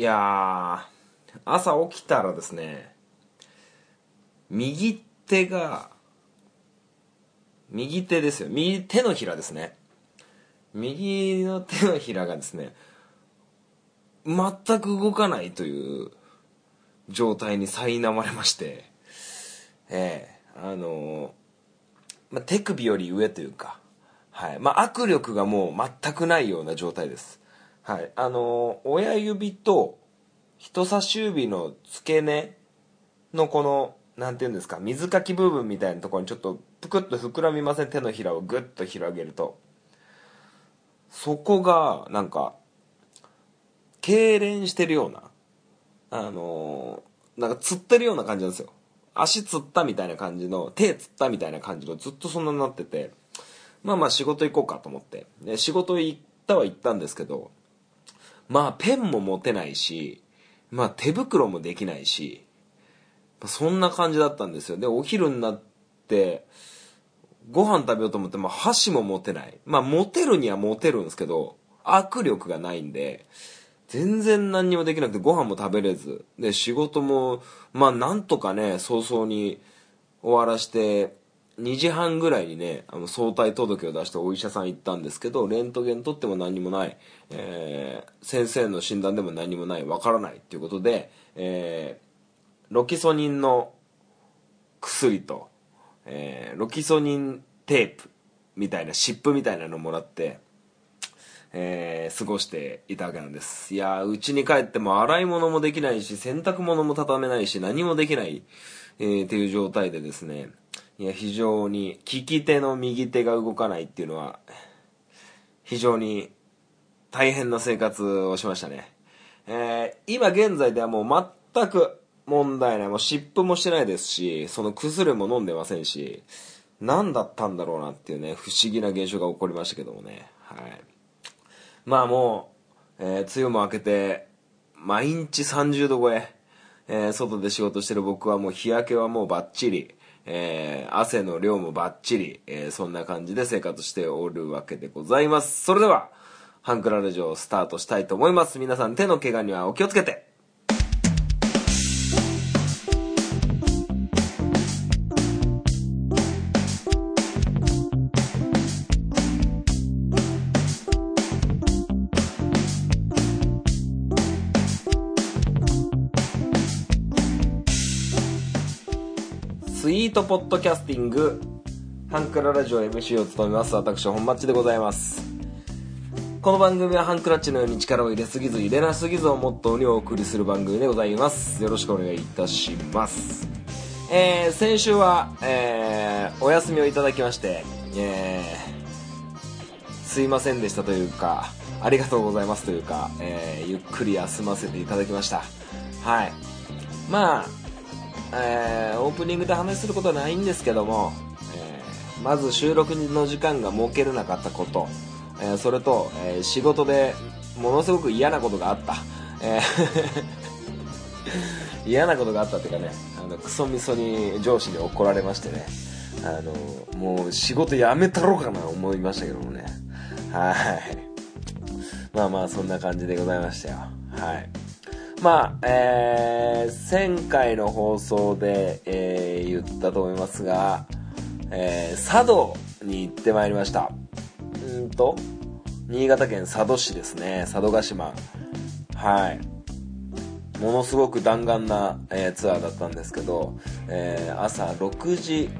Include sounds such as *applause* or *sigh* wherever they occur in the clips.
いやー朝起きたらですね右手が右手ですよ。右手のひらですね。右の手のひらがですね全く動かないという状態に苛まれましてええあのま、手首より上というか、はい。まあ、握力がもう全くないような状態です。はい。あの親指と人差し指の付け根のこのなんていうんですか水かき部分みたいなところにちょっとぷくっと膨らみません？手のひらをグッと広げると。そこがなんか痙攣してるようなあの、なんかつってるような感じなんですよ。足つったみたいな感じの手つったみたいな感じのずっとそんなになってて。まあまあ仕事行こうかと思って。で仕事行ったは行ったんですけどまあペンも持てないしまあ手袋もできないしそんな感じだったんですよ。でお昼になってご飯食べようと思って、まあ、箸も持てない。まあ持てるには持てるんですけど握力がないんで全然何にもできなくてご飯も食べれず。で仕事もまあなんとかね早々に終わらして2時半ぐらいにねあの早退届を出してお医者さん行ったんですけどレントゲン取っても何もない、えー、先生の診断でも何もないわからないっていうことで、えー、ロキソニンの薬と、えー、ロキソニンテープみたいな湿布みたいなのもらってえー、過ごしていたわけなんです。いやうちに帰っても洗い物もできないし洗濯物も畳めないし何もできない、えー、っていう状態でですねいや非常に利き手の右手が動かないっていうのは非常に大変な生活をしましたね、えー、今現在ではもう全く問題ない。もう湿布もしてないですしその薬も飲んでませんし何だったんだろうなっていうね不思議な現象が起こりましたけどもね。はい。まあもう、えー、梅雨も明けて、毎日30度超え、えー、外で仕事してる僕はもう日焼けはもうバッチリ、えー、汗の量もバッチリ、えー、そんな感じで生活しておるわけでございます。それでは、ハンクララジオをスタートしたいと思います。皆さん手の怪我にはお気をつけて。トポッドキャスティングハンクララジオ MC を務めます私本町でございます。この番組はハンクラッチのように力を入れすぎず入れなすぎずをモットーにお送りする番組でございます。よろしくお願いいたします。えー、先週は、えー、お休みをいただきまして、えー、すいませんでしたというかありがとうございますというか、えー、ゆっくり休ませていただきました。はい。まあえー、オープニングで話することはないんですけども、えー、まず収録の時間が設けれなかったこと、えー、それと、え仕事でものすごく嫌なことがあった、え *laughs* 嫌なことがあったっていうかねあのクソみそに上司に怒られましてねあのもう仕事辞めたろうかな思いましたけどもね。はい。まあまあそんな感じでございましたよ。はい。まあ、えー、前回の放送で、えー、言ったと思いますが、えー、佐渡に行ってまいりました。うんと、新潟県佐渡市ですね、佐渡島。はい。ものすごく弾丸な、えー、ツアーだったんですけど、えー、朝6時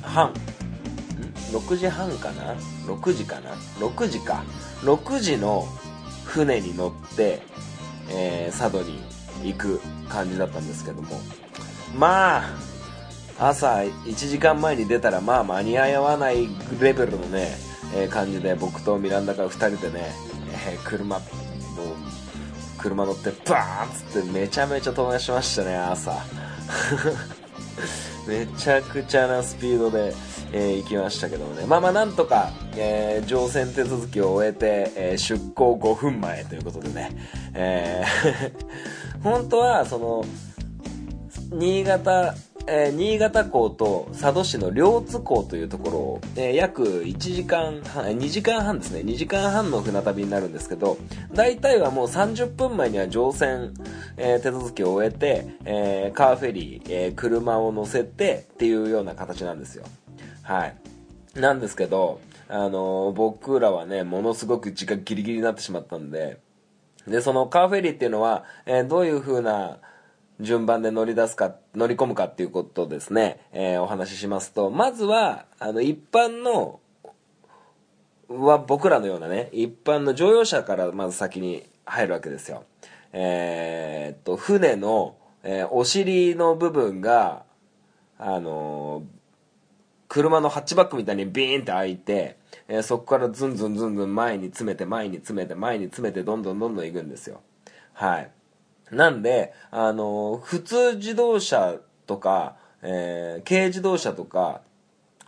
半、?6 時半かな ?6 時かな ?6 時か。6時の船に乗って、えー、佐渡に行く感じだったんですけども。まあ朝1時間前に出たらまあ間に合わないレベルのね、えー、感じで僕とミランダが2人でね、えー、車もう車乗ってバーンっつってめちゃめちゃ飛ばしましたね朝。*laughs* めちゃくちゃなスピードで、えー、行きましたけどもね。まあまあなんとか、えー、乗船手続きを終えて、えー、出港5分前ということでね。えー、*laughs* 本当は、その、新潟、えー、新潟港と佐渡市の両津港というところを、えー、約1時間半、2時間半ですね、2時間半の船旅になるんですけど、大体はもう30分前には乗船、えー、手続きを終えて、えカーフェリー、え車を乗せてっていうような形なんですよ。はい。なんですけど、あの僕らはね、ものすごく時間ギリギリになってしまったんで、で、そのカーフェリーっていうのは、えどういう風な、順番で乗り出すか、乗り込むかっていうことですね、えー、お話ししますと、まずは、あの、一般の、は僕らのようなね、一般の乗用車からまず先に入るわけですよ。えー、っと、船の、え、お尻の部分が、あの、車のハッチバックみたいにビーンって開いて、えー、そこからズンズンズンズン前に詰めて、前に詰めて、前に詰めて、どんどんどんどん行くんですよ。はい。なんで、あの、普通自動車とか、えー、軽自動車とか、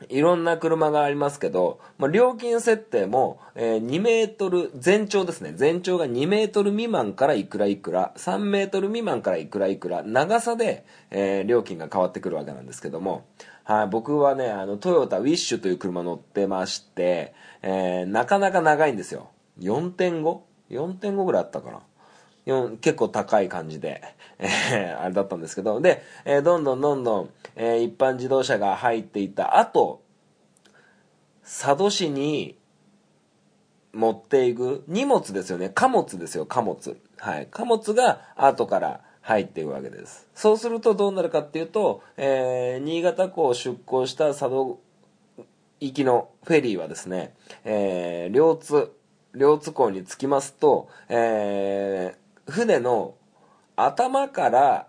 いろんな車がありますけど、まあ、料金設定も、えー、2メートル、全長ですね。全長が2メートル未満からいくらいくら、3メートル未満からいくらいくら、長さで、えー、料金が変わってくるわけなんですけども、はい、僕はね、あの、トヨタウィッシュという車乗ってまして、えー、なかなか長いんですよ。4.5?4.5 ぐらいあったかな。結構高い感じで、えー、あれだったんですけど、で、えー、どんどんどんどん、えー、一般自動車が入っていった後、佐渡市に持っていく荷物ですよね。貨物ですよ、貨物。はい。貨物が後から入っていくわけです。そうするとどうなるかっていうと、えー、新潟港を出港した佐渡行きのフェリーはですね、えー、両津、両津港に着きますと、えー、船の頭から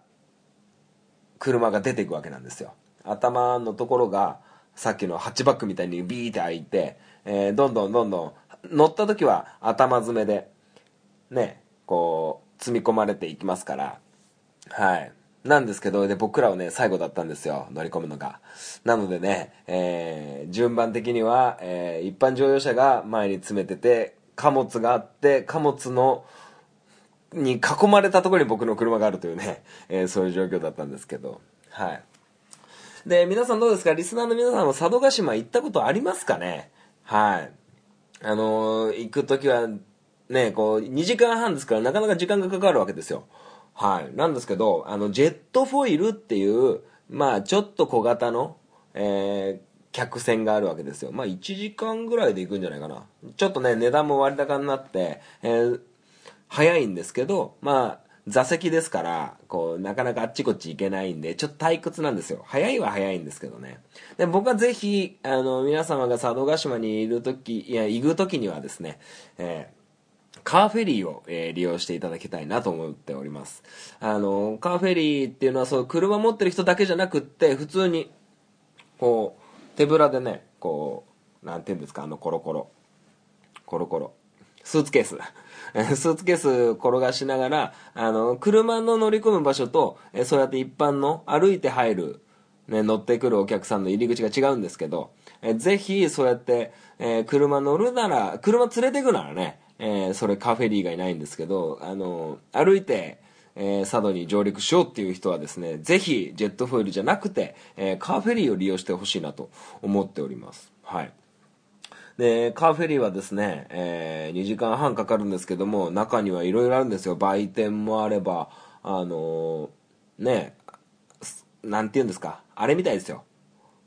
車が出ていくわけなんですよ頭のところがさっきのハッチバックみたいにビーって開いて、えー、どんどんどんどん乗った時は頭詰めでねこう積み込まれていきますからはいなんですけど、で、僕らはね、最後だったんですよ、乗り込むのが。なのでね、えー、順番的には、えー、一般乗用車が前に詰めてて、貨物があって、貨物のに囲まれたところに僕の車があるというね、えー、そういう状況だったんですけど、はい。で、皆さんどうですか？リスナーの皆さんも佐渡島行ったことありますかね？はい。あのー、行く時は、ね、こう、2時間半ですからなかなか時間がかかるわけですよ。はい。なんですけど、あの、ジェットフォイルっていう、まあ、ちょっと小型の、えー、客船があるわけですよ。まあ、1時間ぐらいで行くんじゃないかな。ちょっとね、値段も割高になって、えー、早いんですけど、まあ、座席ですから、こう、なかなかあっちこっち行けないんで、ちょっと退屈なんですよ。早いは早いんですけどね。で、僕はぜひ、あの、皆様が佐渡島にいるとき、いや、行くときにはですね、えー、カーフェリーを、えー、利用していただきたいなと思っております。あの、カーフェリーっていうのはそう、車持ってる人だけじゃなくって、普通に、こう、手ぶらでね、こう、なんて言うんですか、あのコロコロ。コロコロ。スーツケース。*laughs* スーツケース転がしながら、あの、車の乗り込む場所と、えそうやって一般の歩いて入る、ね、乗ってくるお客さんの入り口が違うんですけど、えぜひそうやって、え車乗るなら、車連れてくならね、えそれカフェリー以外ないんですけど、あの、歩いて、えー、佐渡に上陸しようっていう人はですね、ぜひジェットフォイルじゃなくて、えー、カーフェリーを利用してほしいなと思っております。はい。で、カーフェリーはですね、えー、2時間半かかるんですけども、中にはいろいろあるんですよ。売店もあれば、あのー、ね、なんて言うんですか、あれみたいですよ。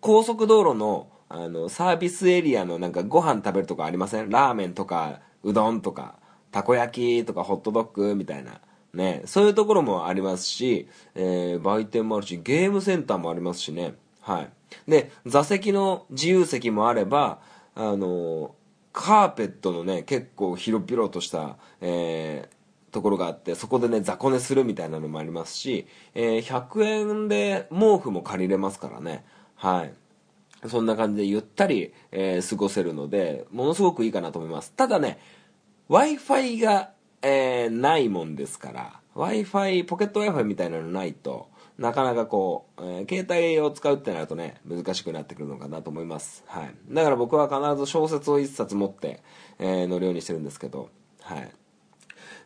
高速道路の、あの、サービスエリアのなんかご飯食べるとかありません？ラーメンとか、うどんとか、たこ焼きとかホットドッグみたいな。ね、そういうところもありますし、えー、売店もあるし、ゲームセンターもありますしね。はい。で、座席の自由席もあれば、あのカーペットのね結構広々とした、えー、ところがあってそこでね雑魚寝するみたいなのもありますし、えー、100円で毛布も借りれますからねはいそんな感じでゆったり、えー、過ごせるのでものすごくいいかなと思いますただね w i f i が、えー、ないもんですから w i f i ポケット w i f i みたいなのないとなかなかこう、えー、携帯を使うってなるとね、難しくなってくるのかなと思います。はい。だから僕は必ず小説を一冊持って、えー、乗るようにしてるんですけど、はい。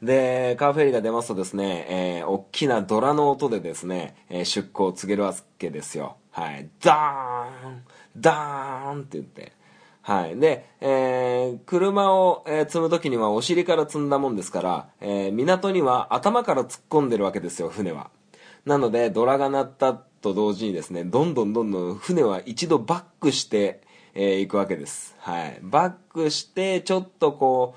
で、カーフェリーが出ますとですね、えー、大きなドラの音でですね、えー、出港を告げるわけですよ。はい。ダーンダーンって言って。はい。で、えー、車を、えー、積む時にはお尻から積んだもんですから、えー、港には頭から突っ込んでるわけですよ、船は。なので、ドラが鳴ったと同時にですね、どんどんどんどん船は一度バックして、えー、行くわけです。はい。バックして、ちょっとこ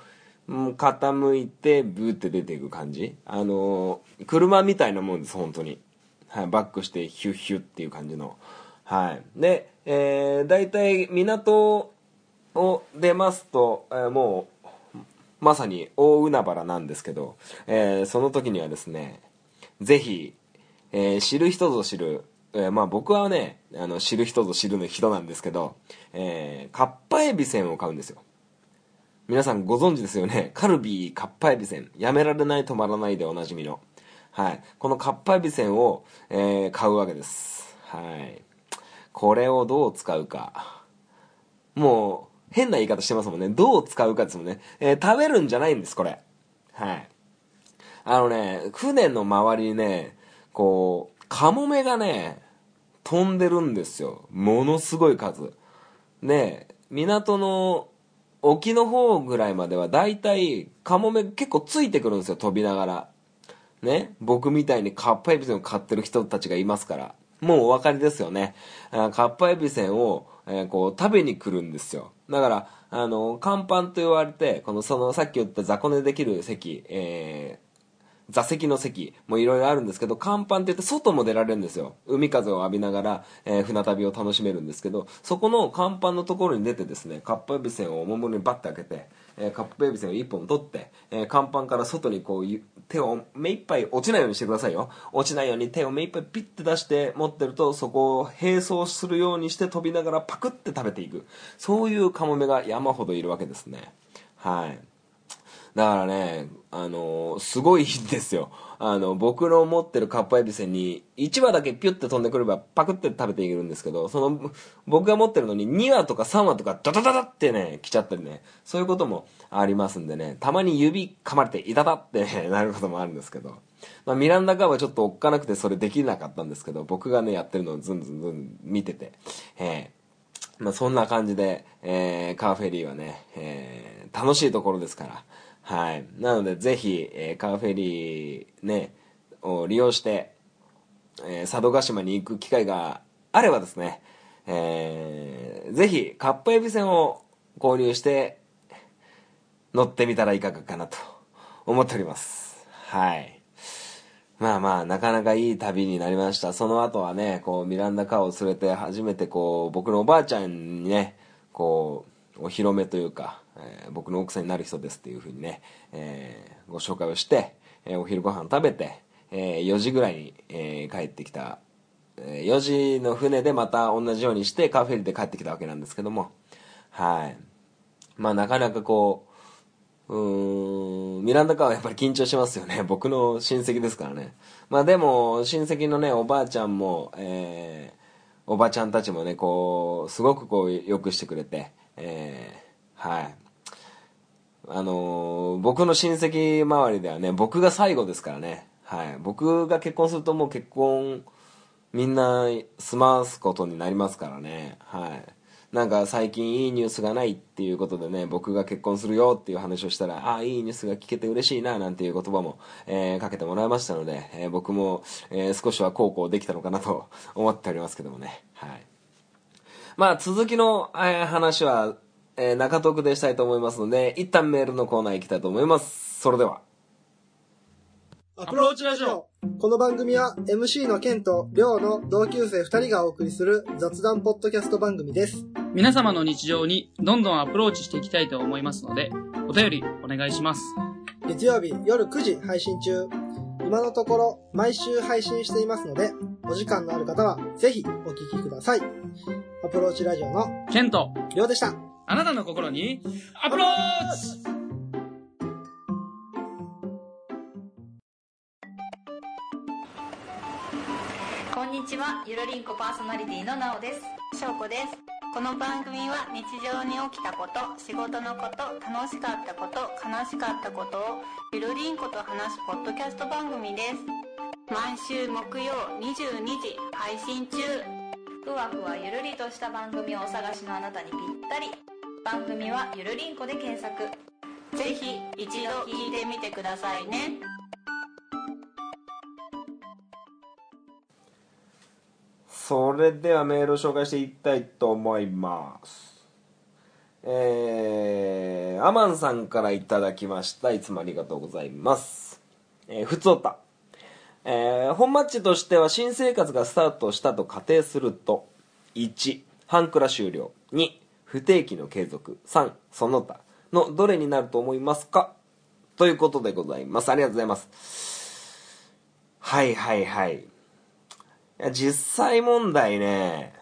う、傾いて、ブーって出ていく感じ。あのー、車みたいなもんです、本当に。はい。バックして、ヒュッヒュッっていう感じの。はい。で、えー、大体港を出ますと、えー、もう、まさに大海原なんですけど、えー、その時にはですね、ぜひ、えー、知る人ぞ知る、えー、まあ僕はね、あの、知る人ぞ知るの人なんですけど、えー、カッパエビせんを買うんですよ。皆さんご存知ですよね？カルビーカッパエビせん。やめられない止まらないでおなじみの。はい。このカッパエビせんを、えー、買うわけです。はい。これをどう使うか。もう、変な言い方してますもんね。どう使うかですもんね。えー、食べるんじゃないんです、これ。はい。あのね、船の周りにね、こう、カモメがね、飛んでるんですよ。ものすごい数。で、港の沖の方ぐらいまでは大体カモメ結構ついてくるんですよ、飛びながら。ね、僕みたいにカッパエビセンを買ってる人たちがいますから。もうお分かりですよね。カッパエビセンを、えー、こう食べに来るんですよ。だから、あの、甲板と言われて、この、その、さっき言った雑魚寝できる席、えー、座席の席もいろいろあるんですけど、甲板って言って外も出られるんですよ。海風を浴びながら、えー、船旅を楽しめるんですけど、そこの甲板のところに出てですね、カッパエビセンをおもむろにバッて開けて、えー、カップエビセンを1本取って、えー、甲板から外にこう、手を目いっぱい落ちないようにしてくださいよ。落ちないように手を目いっぱいピッて出して持ってると、そこを並走するようにして飛びながらパクって食べていく。そういうカモメが山ほどいるわけですね。はい。だからね、あのー、すごいんですよ。あの、僕の持ってるカッパエビセンに1羽だけピュッて飛んでくればパクって食べていけるんですけど、その、僕が持ってるのに2羽とか3羽とかダダダダってね、来ちゃったりね、そういうこともありますんでね、たまに指噛まれていたたって、ね、*laughs* なることもあるんですけど、まあ、ミランダカーはちょっとおっかなくてそれできなかったんですけど、僕がね、やってるのをずんずんずん見てて、えー、まあ、そんな感じで、えー、カーフェリーはね、えー、楽しいところですから、はい。なので、ぜひ、えー、カーフェリーね、を利用して、えー、佐渡島に行く機会があればですね、えー、ぜひ、カップエビ船を購入して、乗ってみたらいかがかなと思っております。はい。まあまあ、なかなかいい旅になりました。その後はね、こう、ミランダカーを連れて初めてこう、僕のおばあちゃんにね、こう、お披露目というか、えー、僕の奥さんになる人ですっていうふうにね、えー、ご紹介をして、えー、お昼ご飯食べて、え4時ぐらいに、え帰ってきた、え4時の船でまた同じようにしてカフェリで帰ってきたわけなんですけども、はい。まあなかなかこう、うーん、ミランダカーはやっぱり緊張しますよね。*laughs* 僕の親戚ですからね。まあでも、親戚のね、おばあちゃんも、えー、おばちゃんたちもね、こう、すごくこう、よくしてくれて、えー、はい。あのー、僕の親戚周りではね、僕が最後ですからね。はい。僕が結婚するともう結婚、みんな済ますことになりますからね。はい。なんか最近いいニュースがないっていうことでね、僕が結婚するよっていう話をしたら、ああ、いいニュースが聞けて嬉しいな、なんていう言葉も、えー、かけてもらいましたので、えー、僕も、えー、少しは孝行できたのかなと *laughs* 思っておりますけどもね。はい。まあ、続きの、え話は、えー、中トークでしたいと思いますので、一旦メールのコーナー行きたいと思います。それでは。アプローチラジオこの番組は MC のケンとリョウの同級生二人がお送りする雑談ポッドキャスト番組です。皆様の日常にどんどんアプローチしていきたいと思いますので、お便りお願いします。月曜日夜9時配信中。今のところ毎週配信していますので、お時間のある方はぜひお聞きください。アプローチラジオのケンとリョウでした。あなたの心にアプローチ！こんにちは。ゆるりんこパーソナリティのなおです。しょうこです。この番組は日常に起きたこと仕事のこと楽しかったこと悲しかったことをゆるりんこと話すポッドキャスト番組です。毎週木曜22時配信中。ふわふわゆるりとした番組をお探しのあなたにぴったり。番組はゆるりんこで検索。ぜひ一度聞いてみてくださいね。それではメールを紹介していきたいと思います。えー、アマンさんからいただきました。いつもありがとうございます。えー、ふつおた。えー、本マッチとしては新生活がスタートしたと仮定すると。1半クラ終了。2不定期の継続。3その他のどれになると思いますか？ということでございます。ありがとうございます。はいはいはい。いや実際問題ね。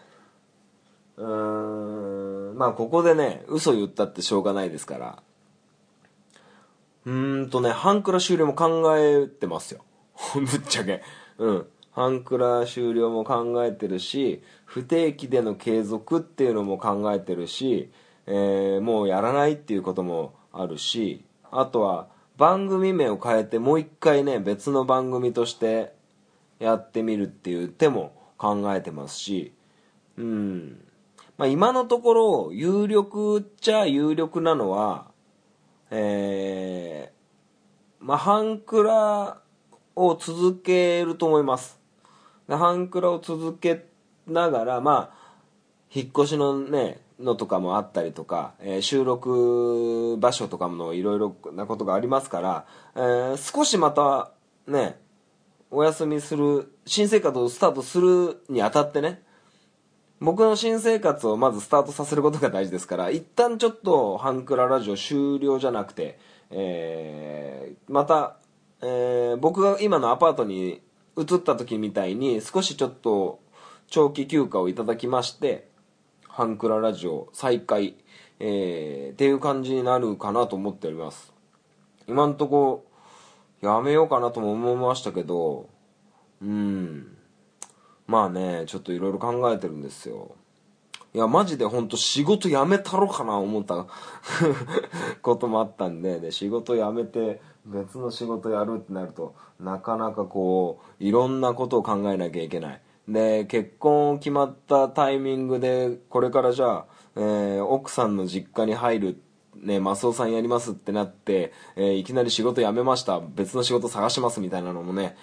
うーん。まあここでね嘘言ったってしょうがないですから。うーんとね半クラ終了も考えてますよ。*laughs* ぶっちゃけ。うん。半クラ終了も考えてるし不定期での継続っていうのも考えてるし、えーもうやらないっていうこともあるしあとは番組名を変えてもう一回ね別の番組としてやってみるっていう手も考えてますしうん。まあ今のところ有力っちゃ有力なのはえー、まあ半クラを続けると思います。半クラを続けながらまあ引っ越しのねのとかもあったりとか、えー収録場所とかもいろいろなことがありますから、えー少しまたねお休みする新生活をスタートするにあたってね僕の新生活をまずスタートさせることが大事ですから一旦ちょっと「ハンクララジオ」終了じゃなくて、えーまた、えー僕が今のアパートに移った時みたいに少しちょっと長期休暇をいただきまして「ハンクララジオ」再開、えーっていう感じになるかなと思っております。今んとこやめようかなとも思いましたけどうん。まあねちょっといろいろ考えてるんですよ。いやマジで本当仕事辞めたろかな思った *laughs* こともあったんでで仕事辞めて別の仕事やるってなるとなかなかこういろんなことを考えなきゃいけない。で結婚決まったタイミングでこれからじゃあ、えー奥さんの実家に入るね、マスオさんやりますってなって、えーいきなり仕事辞めました。別の仕事探しますみたいなのもね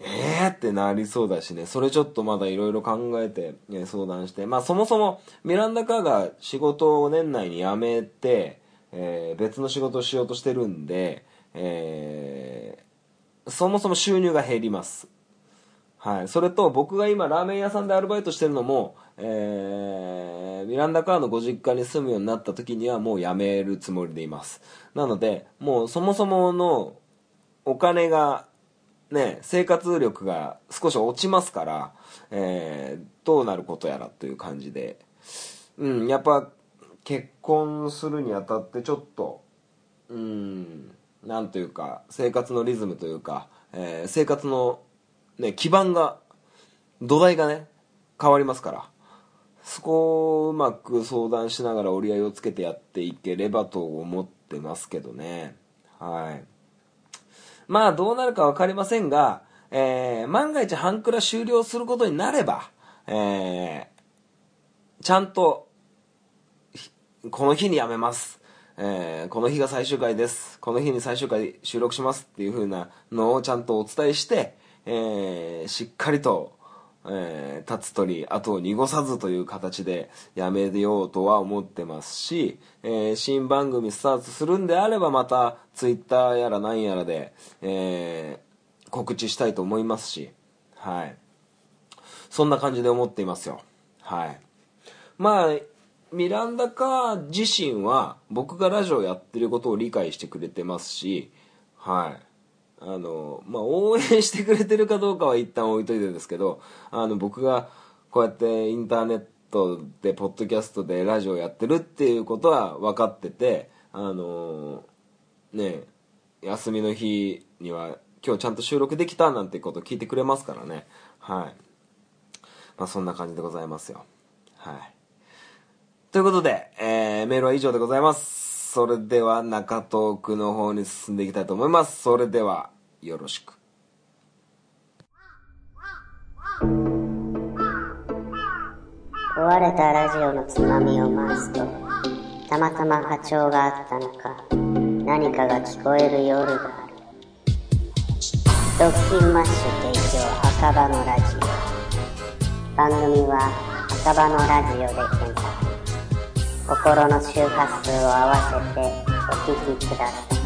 えーってなりそうだしね。それちょっとまだいろいろ考えて、え相談して。まあそもそもミランダ・カーが仕事を年内に辞めて、えー別の仕事をしようとしてるんで、えーそもそも収入が減ります。はい、それと僕が今ラーメン屋さんでアルバイトしてるのも、えーミランダカーのご実家に住むようになった時にはもう辞めるつもりでいます。なのでもうそもそものお金がね生活力が少し落ちますから、えーどうなることやらという感じで。うんやっぱ結婚するにあたってちょっとうんなんというか生活のリズムというか、えー生活の、ね、基盤が土台がね変わりますから。そこをうまく相談しながら折り合いをつけてやっていければと思ってますけどね。はい。まあどうなるか分かりませんが、えー万が一半クラ終了することになれば、えーちゃんとこの日に辞めます、えーこの日が最終回です。この日に最終回収録しますっていう風なのをちゃんとお伝えして、えーしっかりと、えー立つ鳥後を濁さずという形でやめようとは思ってますし、えー新番組スタートするんであればまたツイッターやらなんやらで、えー告知したいと思いますしはい。そんな感じで思っていますよ。はい。まあミランダカー自身は僕がラジオやってることを理解してくれてますしはい。あのまあ応援してくれてるかどうかは一旦置いといてですけどあの僕がこうやってインターネットでポッドキャストでラジオやってるっていうことは分かっててあのね休みの日には今日ちゃんと収録できたなんてこと聞いてくれますからね。はい。まあそんな感じでございますよ。はい。ということで、えー、メールは以上でございます。それでは中トークの方に進んでいきたいと思います。それでは、よろしく。壊れたラジオのつまみを回すとたまたま波長があったのか何かが聞こえる夜があるドッキンマッシュ提供赤羽のラジオ番組は赤羽のラジオで心の周波数を合わせてお聞きください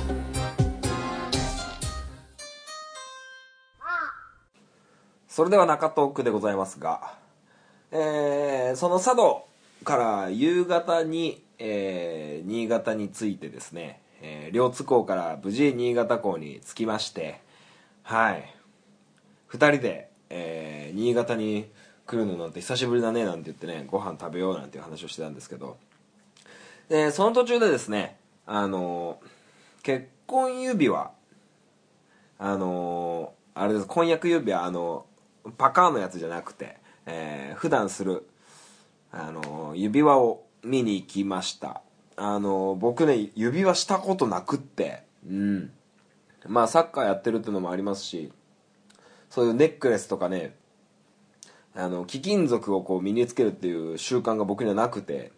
それでは中トークでございますが、えー、その佐渡から夕方に、えー、新潟に着いてですね、えー、両津港から無事新潟港に着きまして、はい。二人で、えー、新潟に来るのなんて久しぶりだねなんて言ってね、ご飯食べようなんていう話をしてたんですけど、で、その途中でですね、あの結婚指輪、あのあれです、婚約指輪、あのパカーのやつじゃなくて、えー普段する、あの指輪を見に行きました。あの僕ね、指輪したことなくって、うん。まあ、サッカーやってるっていうのもありますし、そういうネックレスとかね、あの、貴金属をこう身につけるっていう習慣が僕にはなくて、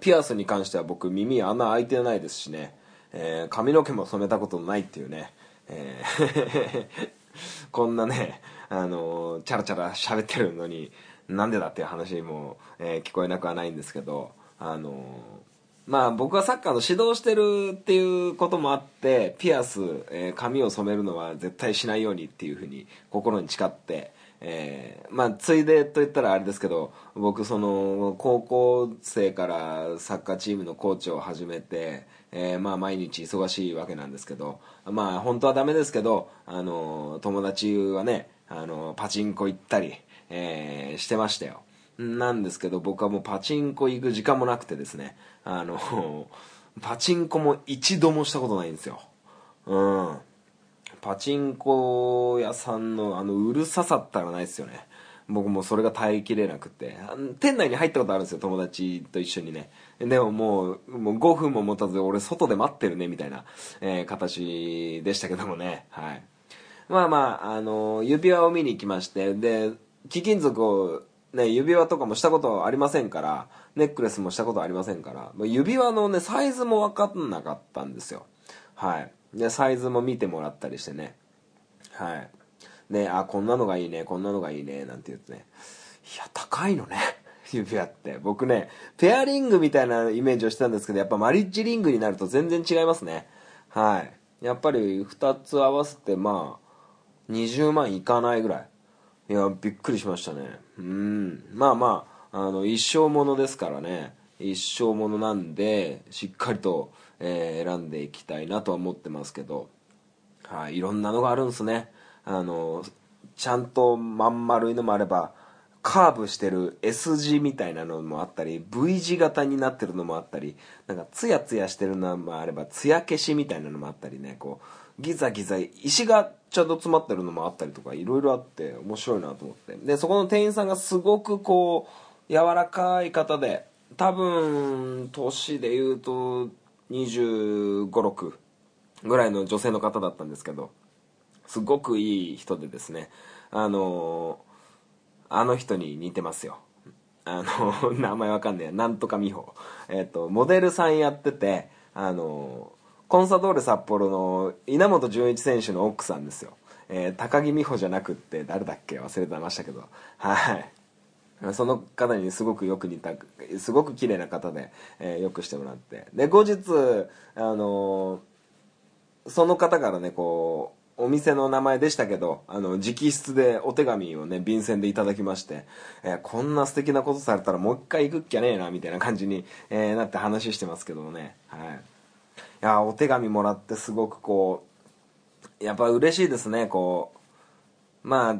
ピアスに関しては僕耳穴開いてないですしね、えー髪の毛も染めたことないっていうね、えー *laughs* こんなね、あのチャラチャラ喋ってるのになんでだっていう話も、えー聞こえなくはないんですけど、あのまあ僕はサッカーの指導してるっていうこともあってピアス、えー髪を染めるのは絶対しないようにっていうふうに心に誓って、えーまあついでと言ったらあれですけど僕その高校生からサッカーチームのコーチを始めて、えーまあ毎日忙しいわけなんですけどまあ本当はダメですけどあの友達はねあのパチンコ行ったり、えーしてましたよ。なんですけど僕はもうパチンコ行く時間もなくてですねあのパチンコも一度もしたことないんですよ。うん。パチンコ屋さんのあのうるささったらないですよね。僕もそれが耐えきれなくて。店内に入ったことあるんですよ友達と一緒にね。でももうもう5分も持たず俺外で待ってるねみたいな、えー形でしたけどもね。はい。まあまあ、あの指輪を見に行きましてで貴金属をね指輪とかもしたことありませんからネックレスもしたことありませんから指輪のねサイズも分かんなかったんですよ。はい。でサイズも見てもらったりしてね。はい。であこんなのがいいねこんなのがいいねなんて言ってね。いや高いのね。*laughs* 指輪って。僕ねペアリングみたいなイメージをしてたんですけどやっぱマリッジリングになると全然違いますね。はい。やっぱり2つ合わせてまあ20万いかないぐらい。いやびっくりしましたね。うん。まあまああの一生ものですからね。一生ものなんでしっかりと、えー選んでいきたいなとは思ってますけど。はい、いろんなのがあるんですね。あのちゃんとまん丸いのもあればカーブしてる S 字みたいなのもあったり V 字型になってるのもあったりなんかツヤツヤしてるのもあればツヤ消しみたいなのもあったりね。こうギザギザ石がちゃんと詰まってるのもあったりとかいろいろあって面白いなと思って。でそこの店員さんがすごくこう柔らかい方で多分年で言うと2 5 6ぐらいの女性の方だったんですけどすごくいい人でですねあのあの人に似てますよ。あの *laughs* 名前わかんねえなんとか美穂。えっ、とモデルさんやっててあのコンサドーレ札幌の稲本潤一選手の奥さんですよ、えー高木美穂じゃなくって誰だっけ？忘れてましたけど。はい。その方にすごくよく似たすごく綺麗な方で、えーよくしてもらって。で後日あのその方からねこうお店の名前でしたけどあの直筆でお手紙をね便箋でいただきまして、えーこんな素敵なことされたらもう一回行くっきゃねえなみたいな感じに、えーなって話してますけどもね。はい。いやお手紙もらってすごくこうやっぱ嬉しいですねこうまあ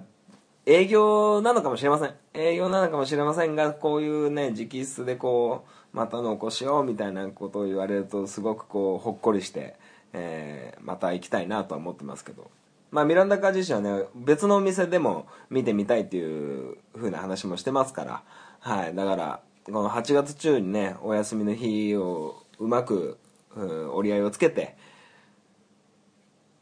営業なのかもしれません。営業なのかもしれませんがこういうね直筆でこうまたのお越しよみたいなことを言われるとすごくこうほっこりして、えーまた行きたいなとは思ってますけど。まあミランダカー自身はね別のお店でも見てみたいっていう風な話もしてますから。はい。だからこの8月中にねお休みの日をうまく、うん折り合いをつけて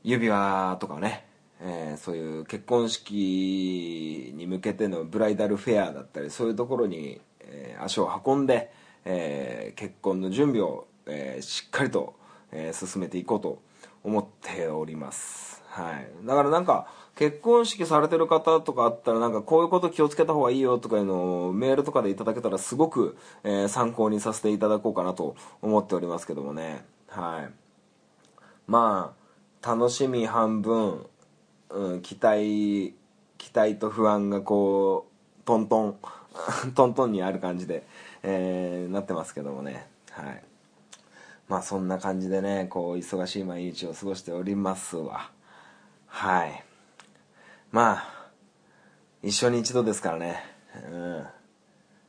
指輪とかね、えーそういう結婚式に向けてのブライダルフェアだったりそういうところに、えー足を運んで、えー結婚の準備を、えーしっかりと、えー進めていこうと思っております。はい。だからなんか結婚式されてる方とかあったらなんかこういうこと気をつけた方がいいよとかいうのをメールとかでいただけたらすごく、えー参考にさせていただこうかなと思っておりますけどもね。はい。まあ楽しみ半分、うん、期待期待と不安がこうトントン *laughs* トントンにある感じで、えーなってますけどもね。はい。まあそんな感じでねこう忙しい毎日を過ごしておりますわ。はい。まあ一生に一度ですからね。うん。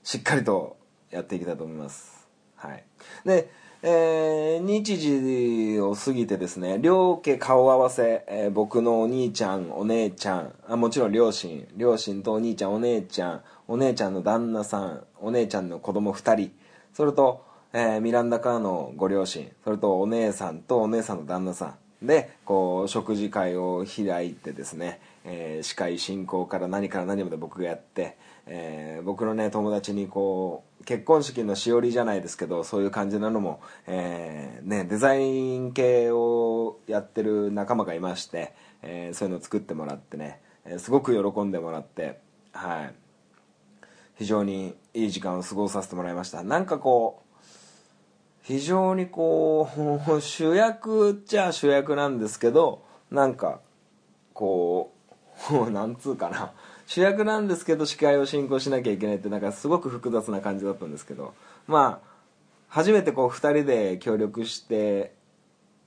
しっかりとやっていきたいと思います。はい。でえー日時を過ぎてですね両家顔合わせ、えー僕のお兄ちゃんお姉ちゃんあもちろん両親両親とお兄ちゃんお姉ちゃんお姉ちゃんの旦那さんお姉ちゃんの子供2人それと、えーミランダカーのご両親それとお姉さんとお姉さんの旦那さん。でこう食事会を開いてですね、えー司会進行から何から何まで僕がやって、えー僕のね友達にこう結婚式のしおりじゃないですけどそういう感じなのも、えーね、デザイン系をやってる仲間がいまして、えそういうのを作ってもらってね、えすごく喜んでもらってはい。非常にいい時間を過ごさせてもらいました。なんかこう非常にこう *laughs* 主役っちゃ主役なんですけどなんかこうもうなんつうかな。主役なんですけど司会を進行しなきゃいけないってなんかすごく複雑な感じだったんですけど。まあ初めてこう2人で協力して、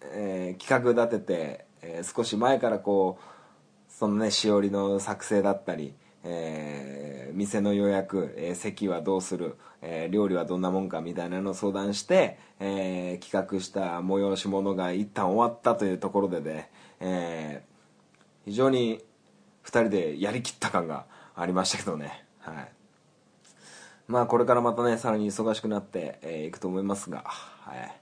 えー企画立てて、えー少し前からこうそのねしおりの作成だったり、えー店の予約、え席はどうする、え料理はどんなもんかみたいなのを相談して、えー企画した催し物が一旦終わったというところでね、え非常に2人でやりきった感がありましたけどね。はい。まあこれからまたねさらに忙しくなってい、えーくと思いますがはい。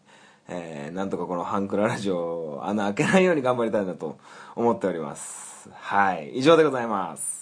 えーなんとかこのハンクララジオ穴開けないように頑張りたいなと思っております。はい。以上でございます。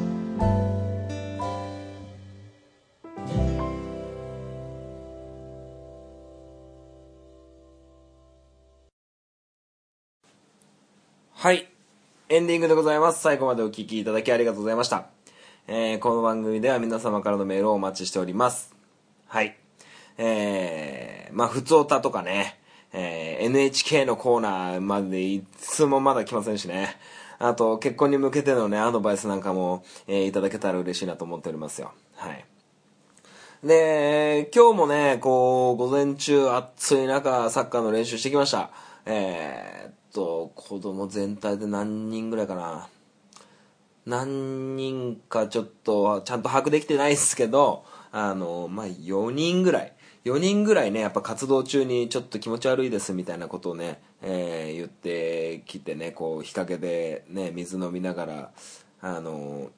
はい。エンディングでございます。最後までお聞きいただきありがとうございました。えーこの番組では皆様からのメールをお待ちしております。はい。えー、まあ、普通歌とかね、えー NHK のコーナーまでいつもまだ来ませんしね。あと、結婚に向けてのね、アドバイスなんかも、えーいただけたら嬉しいなと思っておりますよ。はい。で、今日もね、こう、午前中暑い中、サッカーの練習してきました。えーと、子供全体で何人ぐらいかな。何人かちょっと、ちゃんと把握できてないですけど、あの、まあ、4人ぐらい。4人ぐらいね、やっぱ活動中にちょっと気持ち悪いですみたいなことをね、えー言ってきてね、こう、日陰でね、水飲みながら、あの、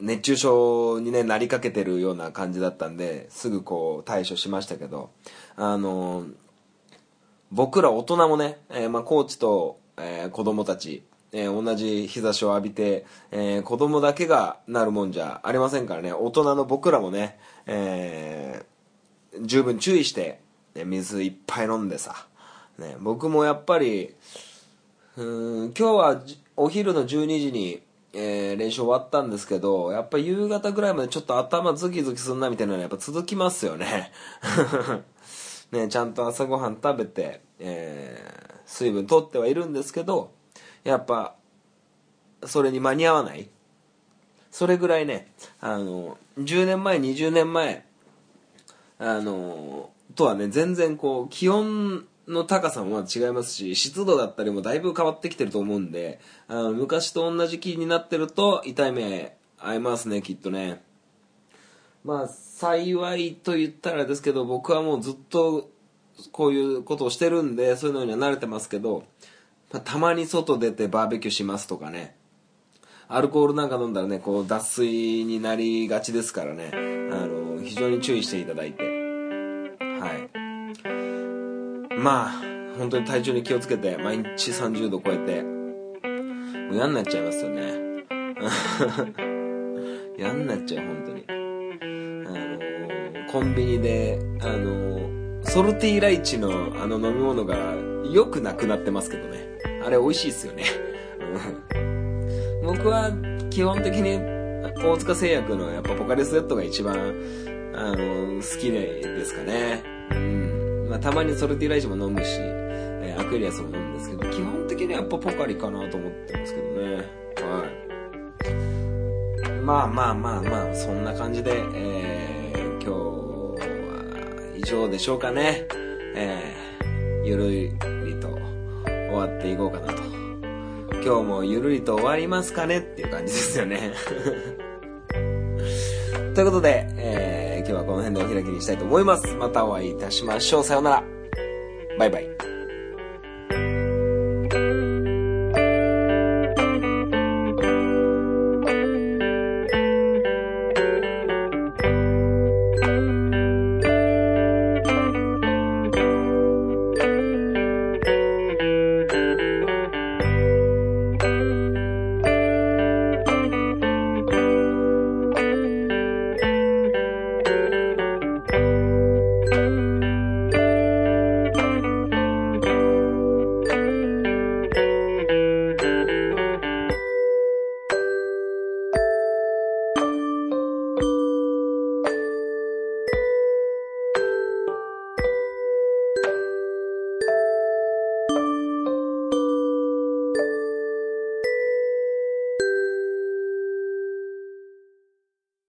熱中症にね、なりかけてるような感じだったんで、すぐこう対処しましたけど、あの僕ら大人もね、えーまあ、コーチと、えー子供たち、えー同じ日差しを浴びて、えー子供だけがなるもんじゃありませんからね、大人の僕らもね、えー十分注意して、ね水いっぱい飲んでさ、ね、僕もやっぱり、うん今日はお昼の12時に、えー練習終わったんですけどやっぱ夕方ぐらいまでちょっと頭ズキズキすんなみたいなのはやっぱ続きますよね。ねちゃんと朝ごはん食べて、えー水分取ってはいるんですけどやっぱそれに間に合わない。それぐらいねあの10年前20年前あのとはね全然こう気温の高さも違いますし湿度だったりもだいぶ変わってきてると思うんであの昔と同じ気になってると痛い目合いますねきっとね。まあ幸いと言ったらですけど僕はもうずっとこういうことをしてるんでそういうのには慣れてますけど、まあたまに外出てバーベキューしますとかね。アルコールなんか飲んだらねこう脱水になりがちですからね。あの非常に注意していただいて。はい。まあ本当に体調に気をつけて毎日30度超えてもう嫌になっちゃいますよね。*laughs* 嫌になっちゃう本当に。コンビニであのソルティーライチのあの飲み物がよくなくなってますけどね。あれ美味しいですよね。僕は基本的に大塚製薬のやっぱポカリスエットが一番あの好きでですかね。うん。まあたまにソルティーライチも飲むし、えアクエリアスも飲むんですけど基本的にはやっぱポカリかなと思ってますけどね。はい。まあまあまあまあそんな感じで、えー今日以上でしょうかね。えーゆるりと終わっていこうかなと。今日もゆるりと終わりますかねっていう感じですよね。*laughs* ということで、えー今日はこの辺でお開きにしたいと思います。またお会いいたしましょう。さようなら。バイバイ。